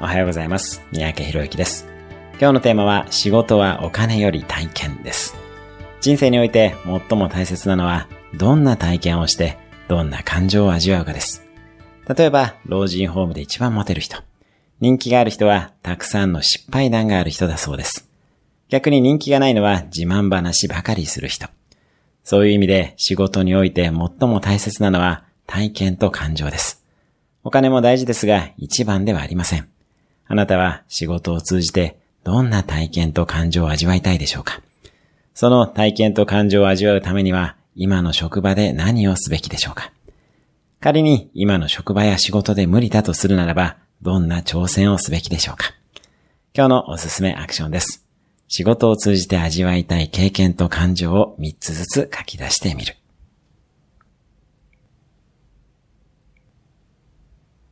おはようございます。三宅博之です。今日のテーマは仕事はお金より体験です。人生において最も大切なのはどんな体験をしてどんな感情を味わうかです。例えば、老人ホームで一番モテる人。人気がある人はたくさんの失敗談がある人だそうです。逆に人気がないのは自慢話ばかりする人。そういう意味で仕事において最も大切なのは体験と感情です。お金も大事ですが一番ではありません。あなたは仕事を通じてどんな体験と感情を味わいたいでしょうか？その体験と感情を味わうためには今の職場で何をすべきでしょうか？仮に今の職場や仕事で無理だとするならばどんな挑戦をすべきでしょうか？今日のおすすめアクションです。仕事を通じて味わいたい経験と感情を3つずつ書き出してみる。